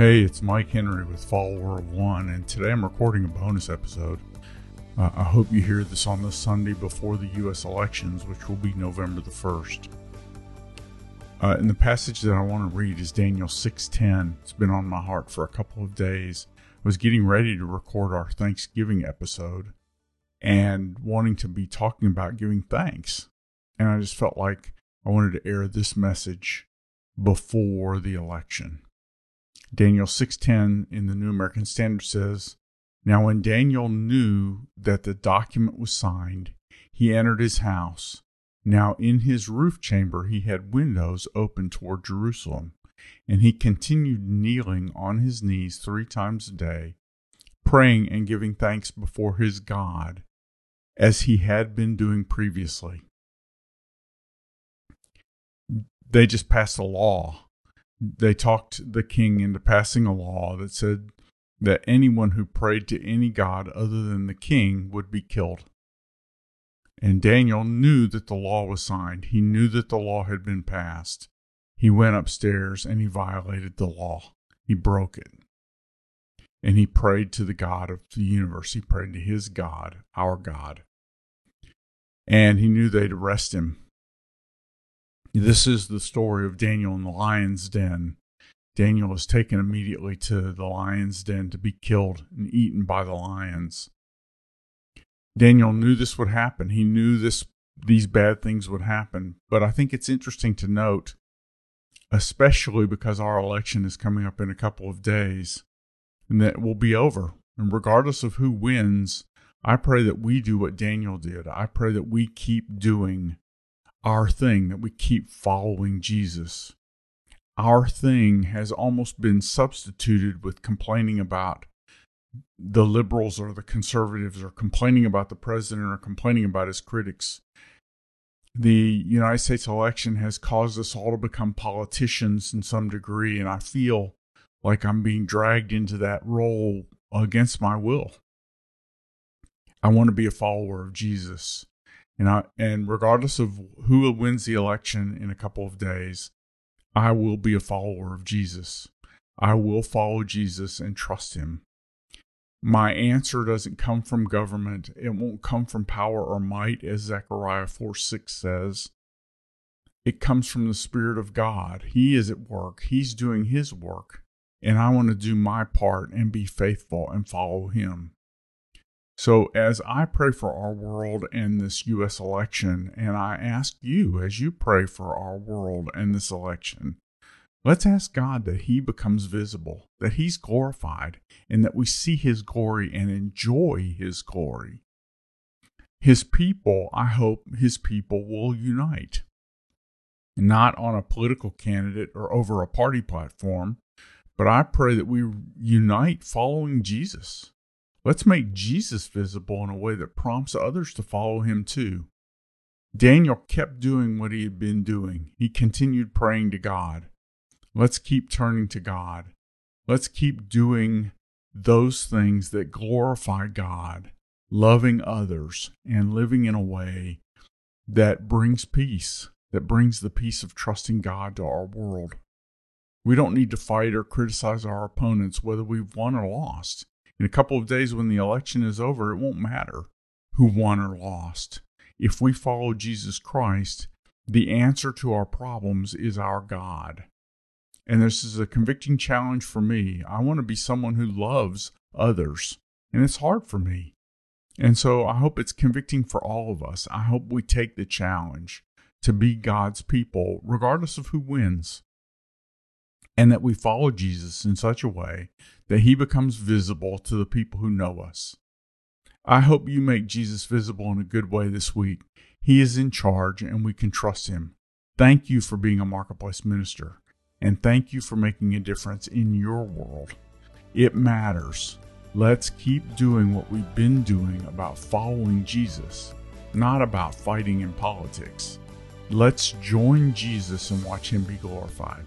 Hey, it's Mike Henry with Follower of One, and today I'm recording a bonus episode. Uh, I hope you hear this on the Sunday before the U.S. elections, which will be November the 1st. Uh, and the passage that I want to read is Daniel 6:10. It's been on my heart for a couple of days. I was getting ready to record our Thanksgiving episode and wanting to be talking about giving thanks. And I just felt like I wanted to air this message before the election. Daniel 6:10 in the New American Standard says, "Now when Daniel knew that the document was signed, he entered his house. Now in his roof chamber he had windows open toward Jerusalem, and he continued kneeling on his knees 3 times a day, praying and giving thanks before his God, as he had been doing previously." They just passed a law they talked the king into passing a law that said that anyone who prayed to any god other than the king would be killed. And Daniel knew that the law was signed. He knew that the law had been passed. He went upstairs and he violated the law. He broke it. And he prayed to the God of the universe. He prayed to his God, our God. And he knew they'd arrest him this is the story of Daniel in the lion's den. Daniel is taken immediately to the lion's den to be killed and eaten by the lions. Daniel knew this would happen. He knew this these bad things would happen. But I think it's interesting to note, especially because our election is coming up in a couple of days, and that will be over. And regardless of who wins, I pray that we do what Daniel did. I pray that we keep doing our thing, that we keep following Jesus. Our thing has almost been substituted with complaining about the liberals or the conservatives or complaining about the president or complaining about his critics. The United States election has caused us all to become politicians in some degree, and I feel like I'm being dragged into that role against my will. I want to be a follower of Jesus. And I, and regardless of who wins the election in a couple of days, I will be a follower of Jesus. I will follow Jesus and trust him. My answer doesn't come from government. It won't come from power or might, as Zechariah 4 6 says. It comes from the Spirit of God. He is at work, He's doing His work. And I want to do my part and be faithful and follow Him. So, as I pray for our world and this U.S. election, and I ask you as you pray for our world and this election, let's ask God that He becomes visible, that He's glorified, and that we see His glory and enjoy His glory. His people, I hope His people will unite, not on a political candidate or over a party platform, but I pray that we unite following Jesus Let's make Jesus visible in a way that prompts others to follow him too. Daniel kept doing what he had been doing. He continued praying to God. Let's keep turning to God. Let's keep doing those things that glorify God, loving others, and living in a way that brings peace, that brings the peace of trusting God to our world. We don't need to fight or criticize our opponents, whether we've won or lost. In a couple of days, when the election is over, it won't matter who won or lost. If we follow Jesus Christ, the answer to our problems is our God. And this is a convicting challenge for me. I want to be someone who loves others, and it's hard for me. And so I hope it's convicting for all of us. I hope we take the challenge to be God's people, regardless of who wins and that we follow Jesus in such a way that he becomes visible to the people who know us. I hope you make Jesus visible in a good way this week. He is in charge and we can trust him. Thank you for being a marketplace minister, and thank you for making a difference in your world. It matters. Let's keep doing what we've been doing about following Jesus, not about fighting in politics. Let's join Jesus and watch him be glorified.